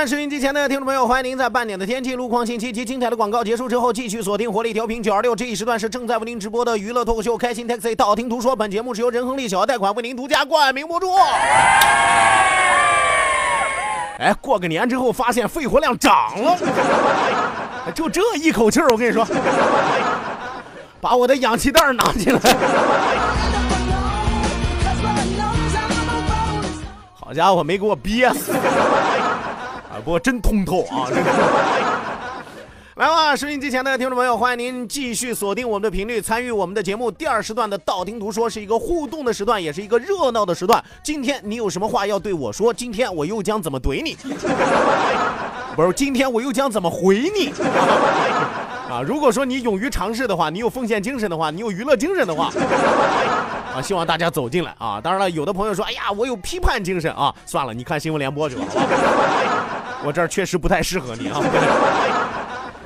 好的，那收音机前的听众朋友，欢迎您在半点的天气、路况信息及精彩的广告结束之后，继续锁定活力调频九二六。这一时段是正在为您直播的娱乐脱口秀《开心 Taxi》，道听途说。本节目是由仁恒利小额贷款为您独家冠名播出。哎，过个年之后发现肺活量涨了，就这一口气儿，我跟你说，把我的氧气袋拿起来。好家伙，没给我憋死！啊，不过真通透啊！真通透来吧，收音机前的听众朋友，欢迎您继续锁定我们的频率，参与我们的节目。第二时段的道听途说是一个互动的时段，也是一个热闹的时段。今天你有什么话要对我说？今天我又将怎么怼你？不是，今天我又将怎么回你？啊，如果说你勇于尝试的话，你有奉献精神的话，你有娱乐精神的话，啊，希望大家走进来啊！当然了，有的朋友说，哎呀，我有批判精神啊，算了，你看新闻联播去吧，好吧？我这儿确实不太适合你啊，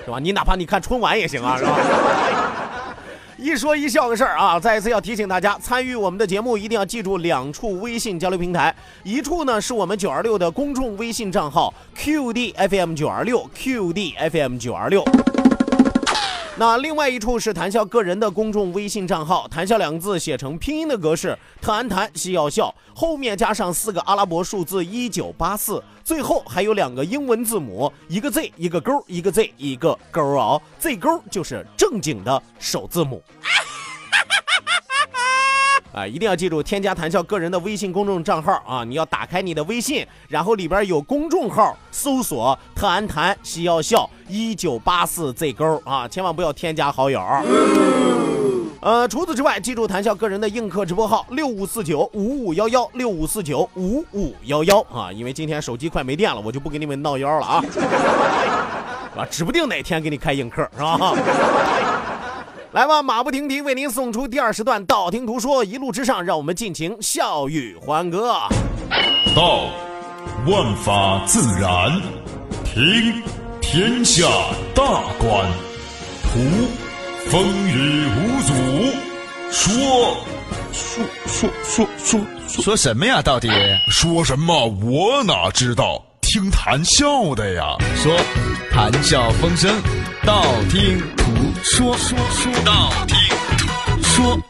是吧？你哪怕你看春晚也行啊，是吧？一说一笑的事儿啊，再一次要提醒大家，参与我们的节目一定要记住两处微信交流平台，一处呢是我们九二六的公众微信账号 QDFM 九二六 QDFM 九二六。那另外一处是谈笑个人的公众微信账号，谈笑两个字写成拼音的格式，谈谈西要笑，后面加上四个阿拉伯数字一九八四，最后还有两个英文字母，一个 Z 一个勾，一个 Z 一个勾哦，Z 勾就是正经的首字母。啊，啊一定要记住添加谭笑个人的微信公众账号啊！你要打开你的微信，然后里边有公众号，搜索“谈谈西要笑一九八四 Z 勾”啊，千万不要添加好友。呃，除此之外，记住谈笑个人的映客直播号六五四九五五幺幺六五四九五五幺幺啊，因为今天手机快没电了，我就不给你们闹腰了啊，啊，指不定哪天给你开映客是吧？来吧，马不停蹄为您送出第二时段，道听途说，一路之上，让我们尽情笑语欢歌。道，万法自然；听，天下大观；图，风雨无阻；说，说说说说说什么呀？到底说什么？我哪知道？听谈笑的呀。说谈笑风生，道听途说，说说道听途说。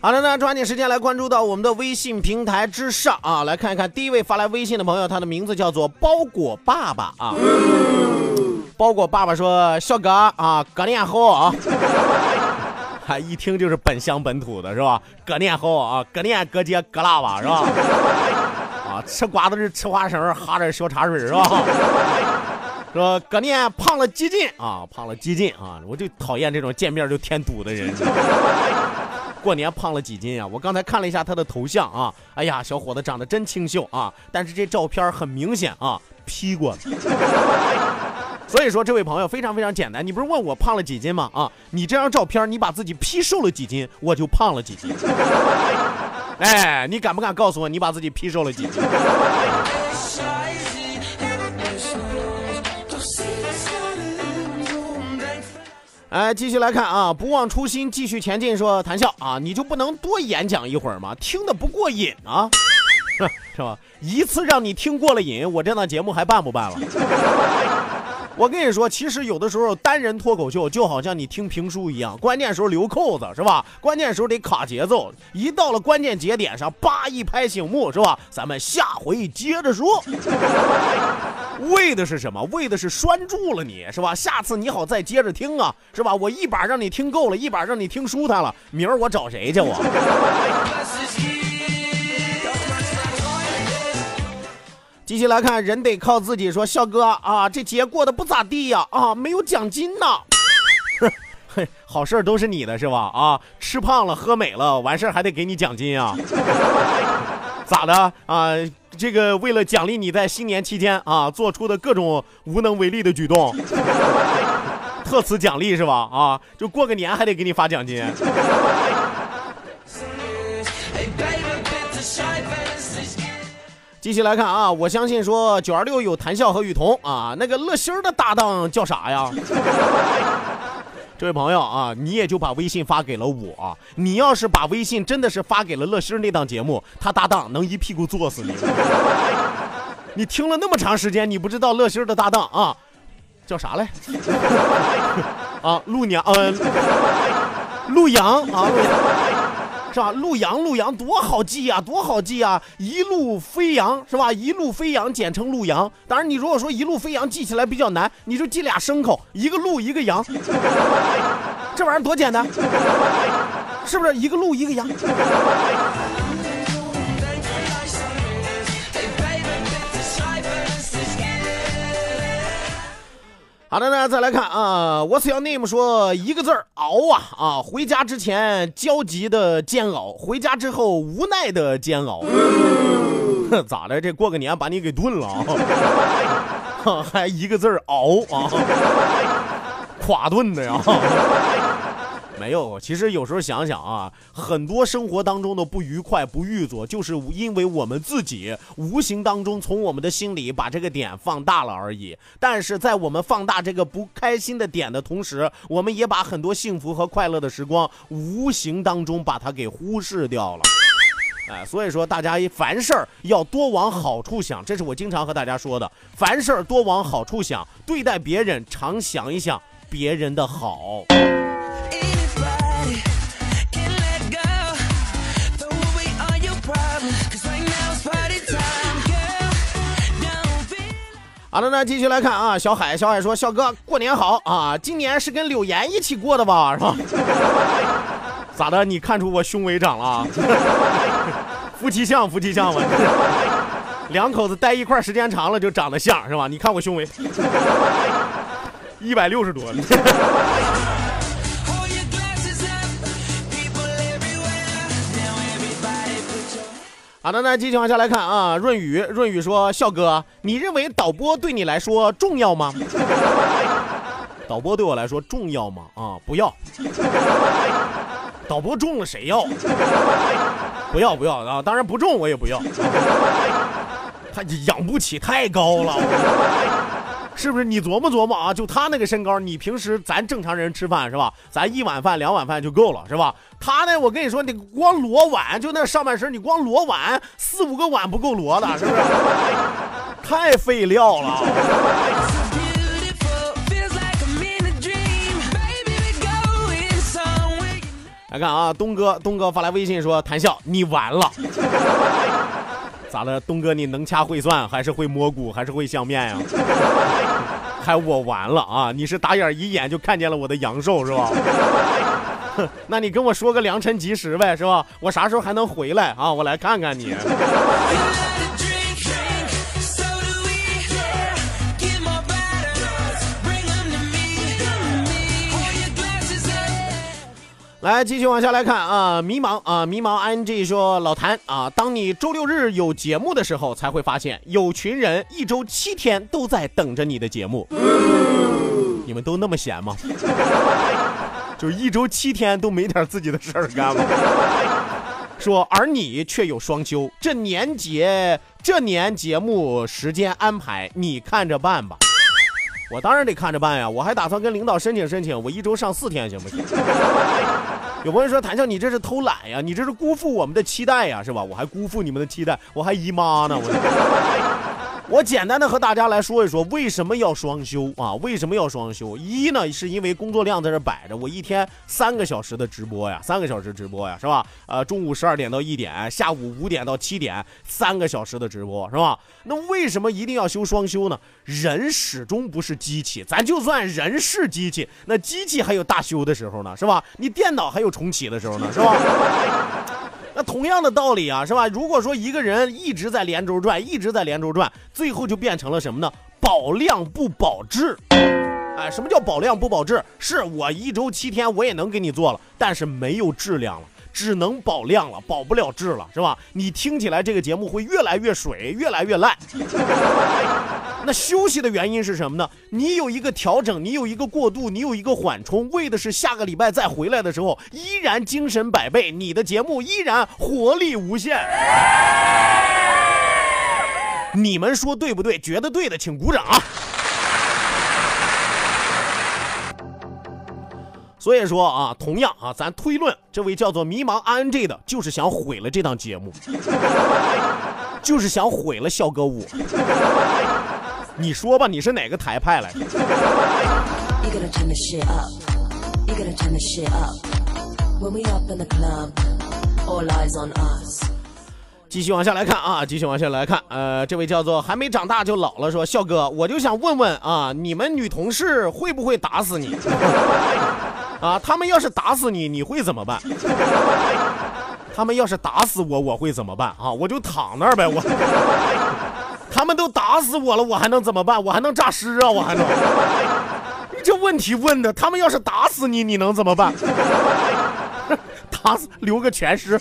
好的，那抓紧时间来关注到我们的微信平台之上啊，来看一看第一位发来微信的朋友，他的名字叫做包裹爸爸啊。包裹爸爸说：“小哥啊，过年好啊！”还一听就是本乡本土的是吧？过年好啊，过年过节割腊八是吧？吃瓜子儿吃花生，喝点小茶水是吧？说过年胖了几斤啊？胖了几斤啊？我就讨厌这种见面就添堵的人。过年胖了几斤啊？我刚才看了一下他的头像啊，哎呀，小伙子长得真清秀啊，但是这照片很明显啊，P 过。所以说，这位朋友非常非常简单，你不是问我胖了几斤吗？啊，你这张照片，你把自己 P 瘦了几斤，我就胖了几斤。哎，你敢不敢告诉我，你把自己 P 瘦了几斤？哎，继续来看啊，不忘初心，继续前进。说谈笑啊，你就不能多演讲一会儿吗？听得不过瘾啊！是吧？一次让你听过了瘾，我这档节目还办不办了？我跟你说，其实有的时候单人脱口秀就好像你听评书一样，关键时候留扣子是吧？关键时候得卡节奏，一到了关键节点上，叭一拍醒目是吧？咱们下回接着说。为的是什么？为的是拴住了你是吧？下次你好再接着听啊是吧？我一把让你听够了，一把让你听舒坦了，明儿我找谁去我？继续来看，人得靠自己。说笑哥啊，这节过得不咋地呀啊，没有奖金呐。嘿，好事儿都是你的是吧？啊，吃胖了喝美了，完事儿还得给你奖金啊？咋的啊？这个为了奖励你在新年期间啊做出的各种无能为力的举动，特此奖励是吧？啊，就过个年还得给你发奖金。继续来看啊，我相信说九二六有谈笑和雨桐啊，那个乐心儿的搭档叫啥呀？这位朋友啊，你也就把微信发给了我。你要是把微信真的是发给了乐心儿那档节目，他搭档能一屁股坐死你。你听了那么长时间，你不知道乐心儿的搭档啊叫啥嘞？啊，陆娘，呃，陆阳啊，陆阳。是吧？陆羊，陆羊多好记呀、多好记呀、一路飞扬是吧？一路飞扬简称陆羊。当然，你如果说一路飞扬记起来比较难，你就记俩牲口，一个鹿一个羊，这玩意儿多简单，是不是？一个鹿一个羊。好的呢，再来看啊，What's your name？说一个字儿熬啊啊！回家之前焦急的煎熬，回家之后无奈的煎熬。哼 咋的？这过个年把你给炖了啊？还一个字儿熬啊？垮炖的呀？没有，其实有时候想想啊，很多生活当中的不愉快、不愉快，就是因为我们自己无形当中从我们的心里把这个点放大了而已。但是在我们放大这个不开心的点的同时，我们也把很多幸福和快乐的时光无形当中把它给忽视掉了。哎，所以说大家凡事儿要多往好处想，这是我经常和大家说的。凡事儿多往好处想，对待别人常想一想别人的好。好的，那继续来看啊，小海，小海说，笑哥过年好啊，今年是跟柳岩一起过的吧，是吧？咋的？你看出我胸围长了？夫妻相，夫妻相嘛。两口子待一块时间长了就长得像是吧？你看我胸围，一百六十多。好的，那继续往下来看啊。润宇，润宇说：“笑哥，你认为导播对你来说重要吗？” 导播对我来说重要吗？啊，不要。导播中了谁要？不要不要啊！当然不中我也不要。他养不起，太高了。是不是？你琢磨琢磨啊，就他那个身高，你平时咱正常人吃饭是吧？咱一碗饭、两碗饭就够了是吧？他呢，我跟你说，你光摞碗，就那上半身，你光摞碗，四五个碗不够摞的，是不是？太费料了。来看啊，东哥，东哥发来微信说：“谈笑，你完了。”咋了，东哥？你能掐会算，还是会摸骨，还是会相面呀？还我完了啊！你是打眼一眼就看见了我的阳寿是吧？那你跟我说个良辰吉时呗，是吧？我啥时候还能回来啊？我来看看你。来，继续往下来看啊，迷茫啊，迷茫 ing 说老谭啊，当你周六日有节目的时候，才会发现有群人一周七天都在等着你的节目。你们都那么闲吗？就一周七天都没点自己的事儿干吗？说而你却有双休，这年节这年节目时间安排你看着办吧。我当然得看着办呀，我还打算跟领导申请申请，我一周上四天行不行？有朋友说谭笑，你这是偷懒呀，你这是辜负我们的期待呀，是吧？我还辜负你们的期待，我还姨妈呢，我。我简单的和大家来说一说，为什么要双休啊？为什么要双休？一呢，是因为工作量在这摆着，我一天三个小时的直播呀，三个小时直播呀，是吧？呃，中午十二点到一点，下午五点到七点，三个小时的直播，是吧？那为什么一定要休双休呢？人始终不是机器，咱就算人是机器，那机器还有大修的时候呢，是吧？你电脑还有重启的时候呢，是吧？同样的道理啊，是吧？如果说一个人一直在连轴转，一直在连轴转，最后就变成了什么呢？保量不保质。哎，什么叫保量不保质？是我一周七天我也能给你做了，但是没有质量了，只能保量了，保不了质了，是吧？你听起来这个节目会越来越水，越来越烂。那休息的原因是什么呢？你有一个调整，你有一个过渡，你有一个缓冲，为的是下个礼拜再回来的时候依然精神百倍，你的节目依然活力无限。你们说对不对？觉得对的请鼓掌！所以说啊，同样啊，咱推论，这位叫做迷茫 ing 的，就是想毁了这档节目，就是想毁了笑哥我。你说吧，你是哪个台派来.继续往下来看啊，继续往下来看，呃，这位叫做还没长大就老了说，笑哥，我就想问问啊，你们女同事会不会打死你？啊，他们要是打死你，你会怎么办？他们要是打死我，我会怎么办啊？我就躺那儿呗，我。他们都打死我了，我还能怎么办？我还能诈尸啊？我还能？你这问题问的，他们要是打死你，你能怎么办？打死留个全尸。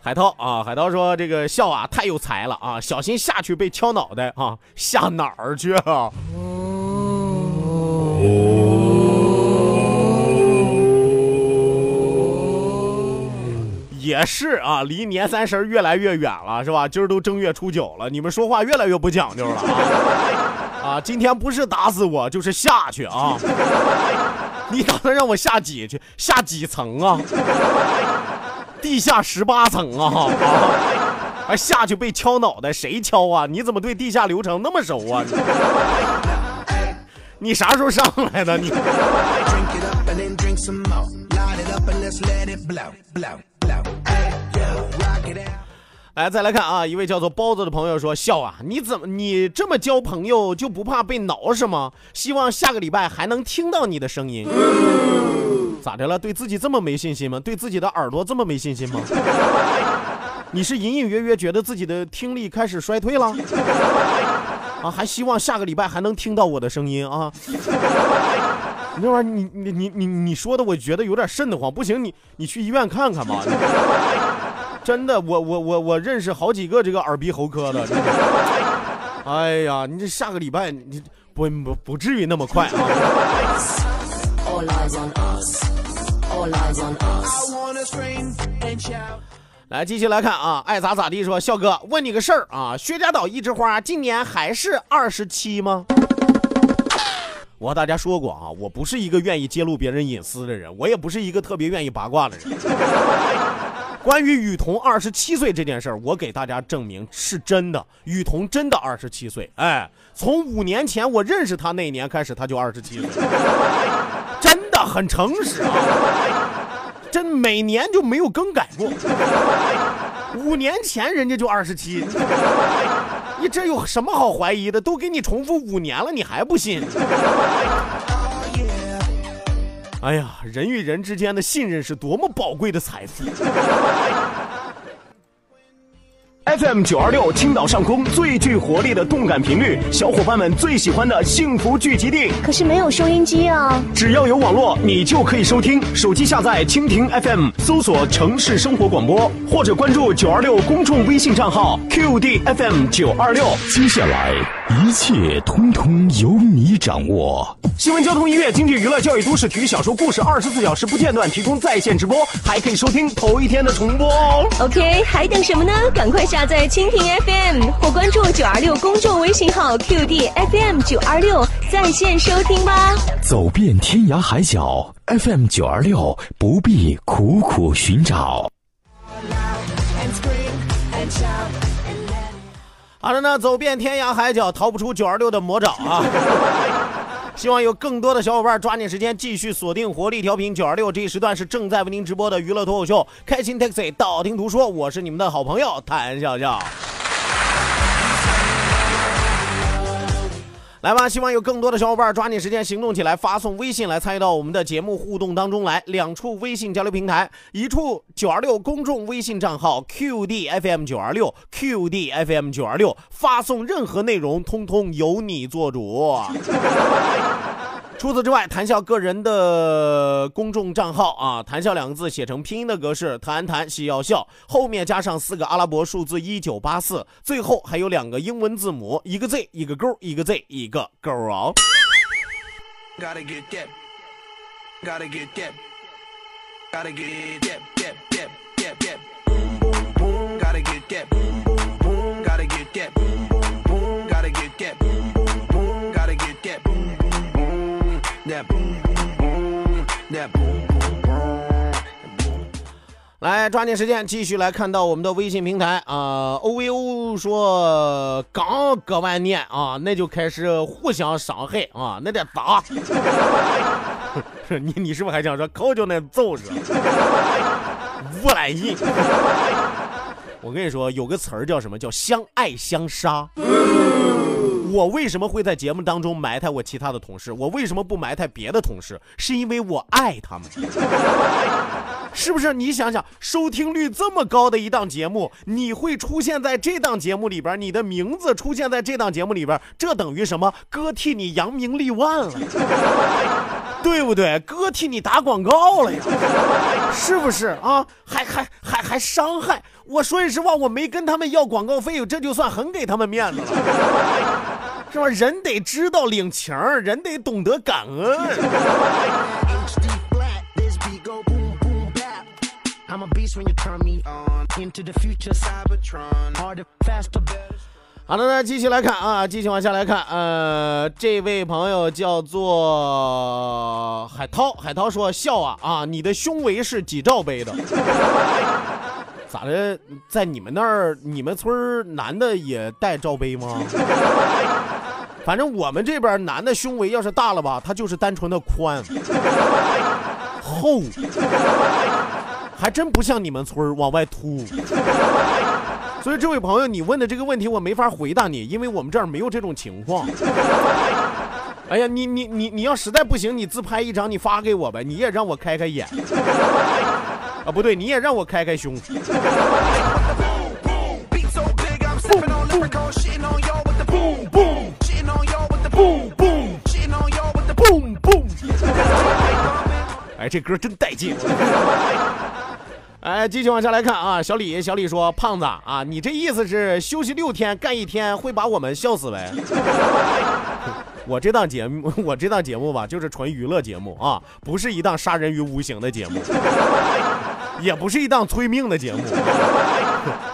海涛啊，海涛说这个笑啊太有才了啊，小心下去被敲脑袋啊，下哪儿去啊？也是啊，离年三十越来越远了，是吧？今儿都正月初九了，你们说话越来越不讲究了啊！啊，今天不是打死我，就是下去啊！你打算让我下几去？下几层啊？地下十八层啊！啊，还下去被敲脑袋，谁敲啊？你怎么对地下流程那么熟啊？你啥时候上来的？你来，再来看啊，一位叫做包子的朋友说：“笑啊，你怎么你这么交朋友就不怕被挠是吗？希望下个礼拜还能听到你的声音。咋的了？对自己这么没信心吗？对自己的耳朵这么没信心吗？你是隐隐约约觉得自己的听力开始衰退了？啊，还希望下个礼拜还能听到我的声音啊？你这玩意儿，你你你你你说的，我觉得有点瘆得慌。不行，你你去医院看看吧。真的，我我我我认识好几个这个耳鼻喉科的。的哎呀，你这下个礼拜你不不不至于那么快啊！来，继续来看啊，爱咋咋地说，笑哥问你个事儿啊，薛家岛一枝花今年还是二十七吗？我和大家说过啊，我不是一个愿意揭露别人隐私的人，我也不是一个特别愿意八卦的人。关于雨桐二十七岁这件事儿，我给大家证明是真的，雨桐真的二十七岁。哎，从五年前我认识他那年开始，他就二十七岁，真很诚实啊，真每年就没有更改过。五年前人家就二十七，你这有什么好怀疑的？都给你重复五年了，你还不信？哎呀，人与人之间的信任是多么宝贵的财富！FM 九二六青岛上空最具活力的动感频率，小伙伴们最喜欢的幸福聚集地。可是没有收音机啊！只要有网络，你就可以收听。手机下载蜻蜓 FM，搜索“城市生活广播”，或者关注九二六公众微信账号 QD FM 九二六。接下来一切通通由你掌握。新闻、交通、音乐、经济、娱乐、教育、都市、体育、小说、故事，二十四小时不间断提供在线直播，还可以收听头一天的重播哦。OK，还等什么呢？赶快下载蜻蜓 FM 或关注九二六公众微信号 QD FM 九二六，在线收听吧。走遍天涯海角，FM 九二六不必苦苦寻找。好了呢，走遍天涯海角，逃不出九二六的魔爪啊！希望有更多的小伙伴抓紧时间继续锁定活力调频九二六这一时段是正在为您直播的娱乐脱口秀《开心 Taxi》，道听途说，我是你们的好朋友谭笑笑。来吧，希望有更多的小伙伴抓紧时间行动起来，发送微信来参与到我们的节目互动当中来。两处微信交流平台，一处九二六公众微信账号 QDFM 九二六 QDFM 九二六，发送任何内容，通通由你做主。除此之外，谈笑个人的公众账号啊，谈笑两个字写成拼音的格式，谈谈喜要笑，后面加上四个阿拉伯数字一九八四，最后还有两个英文字母，一个 Z 一个勾，一个 Z 一个勾啊。Gotta get that. Gotta get that. Gotta get that. That. That. 抓紧时间继续来看到我们的微信平台啊、o v o 说刚割完年啊，那就开始互相伤害啊，那得打。你你是不是还想说靠就那揍着？无来劲。我跟你说，有个词儿叫什么？叫相爱相杀。我为什么会在节目当中埋汰我其他的同事？我为什么不埋汰别的同事？是因为我爱他们。是不是？你想想，收听率这么高的一档节目，你会出现在这档节目里边，你的名字出现在这档节目里边，这等于什么？哥替你扬名立万了，对不对？哥替你打广告了呀，是不是啊？还还还还伤害我？说句实话，我没跟他们要广告费，这就算很给他们面子了。是吧？人得知道领情，人得懂得感恩。好的，那继续来看啊，继续往下来看。呃，这位朋友叫做海涛，海涛说：“笑啊啊，你的胸围是几罩杯的？咋的？在你们那儿，你们村男的也带罩杯吗？反正我们这边男的胸围要是大了吧，他就是单纯的宽厚，还真不像你们村往外凸。”所以这位朋友，你问的这个问题我没法回答你，因为我们这儿没有这种情况。哎呀，你你你你要实在不行，你自拍一张，你发给我呗，你也让我开开眼。啊，不对，你也让我开开胸。这歌真带劲。哎，继续往下来看啊，小李，小李说：“胖子啊，你这意思是休息六天干一天会把我们笑死呗？” 我这档节目，我这档节目吧，就是纯娱乐节目啊，不是一档杀人于无形的节目，也不是一档催命的节目，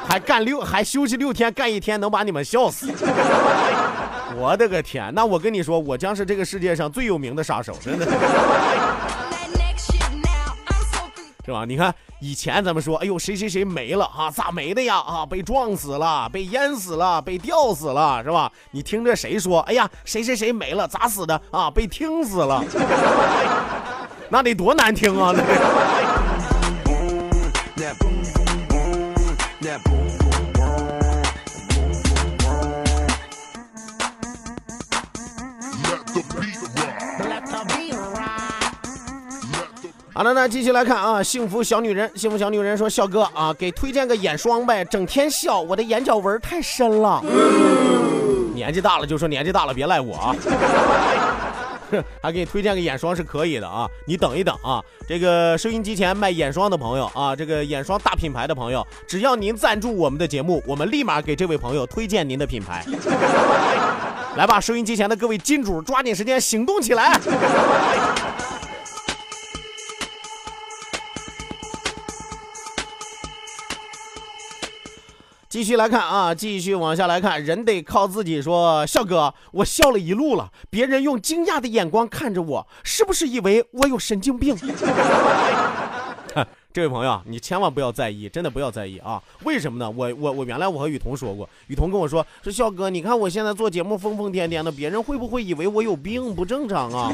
还干六还休息六天干一天，能把你们笑死。我的个天！那我跟你说，我将是这个世界上最有名的杀手，真的。是吧？你看以前咱们说，哎呦，谁谁谁没了啊？咋没的呀？啊，被撞死了，被淹死了，被吊死了，是吧？你听着谁说？哎呀，谁谁谁没了？咋死的？啊，被听死了，那得多难听啊！那个。好的，那继续来看啊，幸福小女人，幸福小女人说，笑哥啊，给推荐个眼霜呗，整天笑，我的眼角纹太深了。年纪大了就说年纪大了，别赖我啊。还给你推荐个眼霜是可以的啊，你等一等啊。这个收音机前卖眼霜的朋友啊，这个眼霜大品牌的朋友，只要您赞助我们的节目，我们立马给这位朋友推荐您的品牌。来吧，收音机前的各位金主，抓紧时间行动起来。继续来看啊，继续往下来看，人得靠自己说。笑哥，我笑了一路了，别人用惊讶的眼光看着我，是不是以为我有神经病？这位朋友，你千万不要在意，真的不要在意啊！为什么呢？我我我原来我和雨桐说过，雨桐跟我说说笑哥，你看我现在做节目疯疯癫癫的，别人会不会以为我有病不正常啊？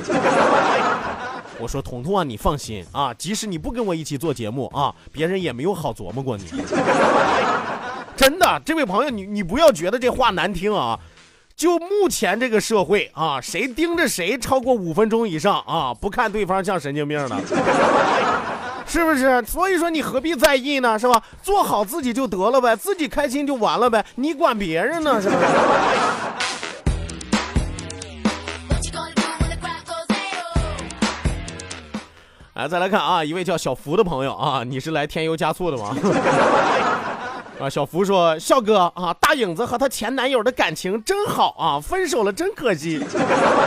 我说彤彤啊，你放心啊，即使你不跟我一起做节目啊，别人也没有好琢磨过你。真的，这位朋友，你你不要觉得这话难听啊。就目前这个社会啊，谁盯着谁超过五分钟以上啊，不看对方像神经病呢？是不是？所以说你何必在意呢？是吧？做好自己就得了呗，自己开心就完了呗，你管别人呢？是不是？来，再来看啊，一位叫小福的朋友啊，你是来添油加醋的吗？啊，小福说：“笑哥啊，大影子和她前男友的感情真好啊，分手了真可惜。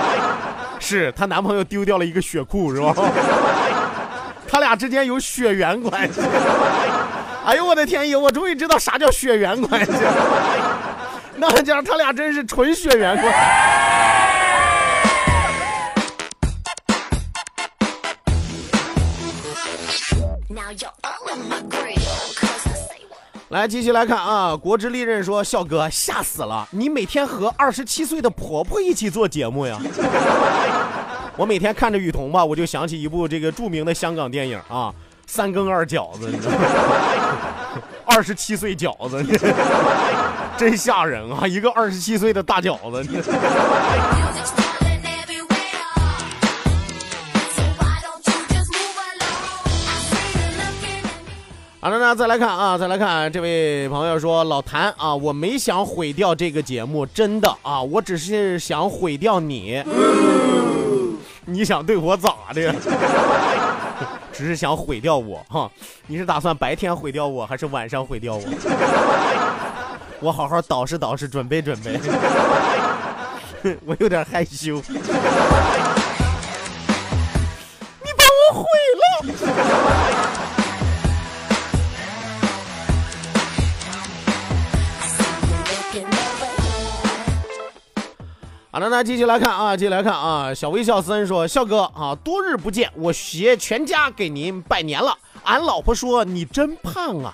是她男朋友丢掉了一个血库是吧？他俩之间有血缘关系。哎呦我的天爷，我终于知道啥叫血缘关系了。那家他俩真是纯血缘关系。”有 all of my grill 来，继续来看啊！国之利刃说：“笑哥吓死了，你每天和二十七岁的婆婆一起做节目呀？” 我每天看着雨桐吧，我就想起一部这个著名的香港电影啊，《三更二饺子》，你知道？二十七岁饺子，真吓人啊！一个二十七岁的大饺子。你那再来看啊，再来看这位朋友说，老谭啊，我没想毁掉这个节目，真的啊，我只是想毁掉你。你想对我咋的？只是想毁掉我哈？你是打算白天毁掉我，还是晚上毁掉我？我好好捯饬捯饬，准备准备。我有点害羞。好了，那继续来看啊，继续来看啊。小微笑森说：“笑哥啊，多日不见，我携全家给您拜年了。俺老婆说你真胖啊，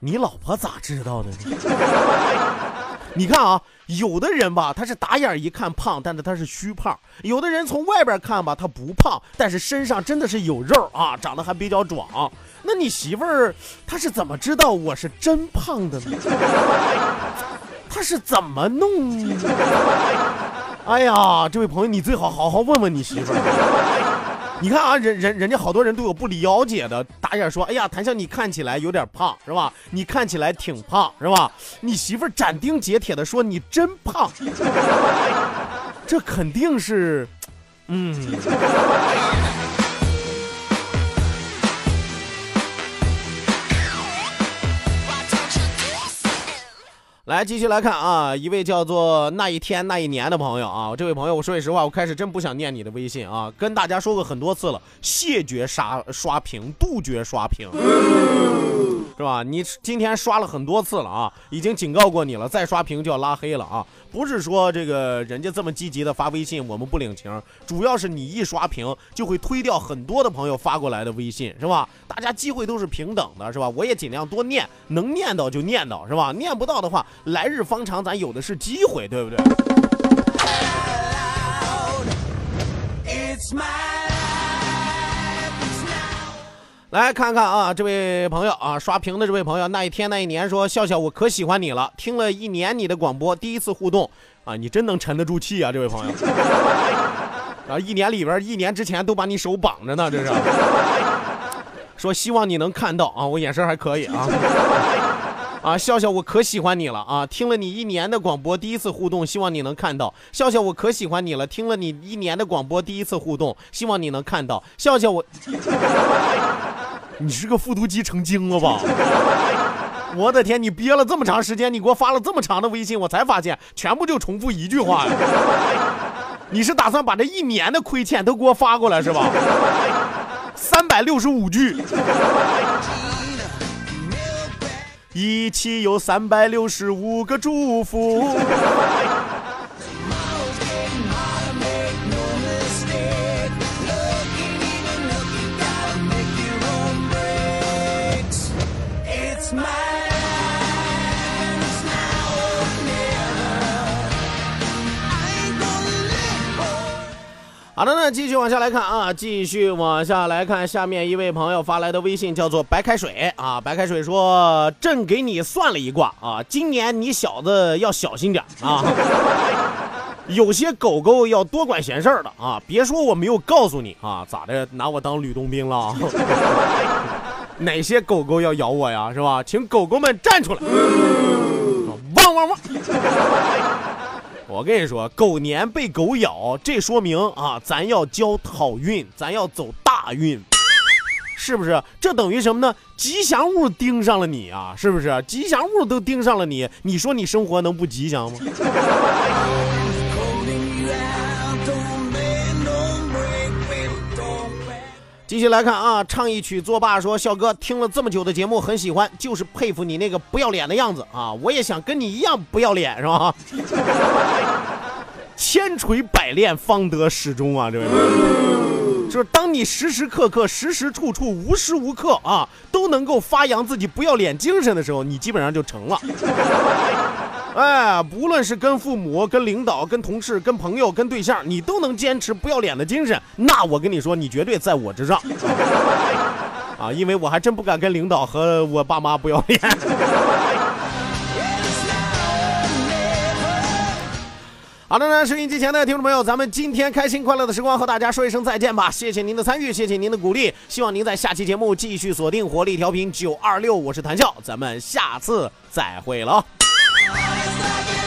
你老婆咋知道的呢？你看啊，有的人吧，他是打眼一看胖，但是他是虚胖；有的人从外边看吧，他不胖，但是身上真的是有肉啊，长得还比较壮。那你媳妇儿她是怎么知道我是真胖的呢？”他是怎么弄？哎呀，这位朋友，你最好好好问问你媳妇儿。你看啊，人人人家好多人对我不了解的，打眼说，哎呀，谭笑你看起来有点胖，是吧？你看起来挺胖，是吧？你媳妇儿斩钉截铁的说你真胖，这肯定是，嗯。来，继续来看啊，一位叫做那一天那一年的朋友啊，这位朋友，我说句实话，我开始真不想念你的微信啊，跟大家说过很多次了，谢绝刷刷屏，杜绝刷屏，是吧？你今天刷了很多次了啊，已经警告过你了，再刷屏就要拉黑了啊！不是说这个人家这么积极的发微信，我们不领情，主要是你一刷屏就会推掉很多的朋友发过来的微信，是吧？大家机会都是平等的，是吧？我也尽量多念，能念到就念到，是吧？念不到的话。来日方长，咱有的是机会，对不对？来看看啊，这位朋友啊，刷屏的这位朋友，那一天那一年说，笑笑我可喜欢你了，听了一年你的广播，第一次互动啊，你真能沉得住气啊，这位朋友。啊，一年里边，一年之前都把你手绑着呢，这是。说希望你能看到啊，我眼神还可以啊。啊，笑笑，我可喜欢你了啊！听了你一年的广播，第一次互动，希望你能看到。笑笑，我可喜欢你了，听了你一年的广播，第一次互动，希望你能看到。笑笑，我，你是个复读机成精了吧？我的天，你憋了这么长时间，你给我发了这么长的微信，我才发现全部就重复一句话呀！你是打算把这一年的亏欠都给我发过来是吧？三百六十五句。一起有三百六十五个祝福。好的，那继续往下来看啊，继续往下来看，下面一位朋友发来的微信叫做白开水啊，白开水说：“朕给你算了一卦啊，今年你小子要小心点啊，有些狗狗要多管闲事儿的啊，别说我没有告诉你啊，咋的，拿我当吕洞宾了？哪些狗狗要咬我呀？是吧？请狗狗们站出来，汪 汪汪！”我跟你说，狗年被狗咬，这说明啊，咱要交好运，咱要走大运，是不是？这等于什么呢？吉祥物盯上了你啊，是不是？吉祥物都盯上了你，你说你生活能不吉祥吗？继续来看啊，唱一曲作罢说，笑哥听了这么久的节目，很喜欢，就是佩服你那个不要脸的样子啊！我也想跟你一样不要脸，是吧？千锤百炼方得始终啊，这位。就是当你时时刻刻、时时处处、无时无刻啊，都能够发扬自己不要脸精神的时候，你基本上就成了。哎，不论是跟父母、跟领导、跟同事、跟朋友、跟对象，你都能坚持不要脸的精神，那我跟你说，你绝对在我之上。啊，因为我还真不敢跟领导和我爸妈不要脸。好的呢，收音机前的听众朋友，咱们今天开心快乐的时光和大家说一声再见吧，谢谢您的参与，谢谢您的鼓励，希望您在下期节目继续锁定活力调频九二六，我是谭笑，咱们下次再会了。I just Like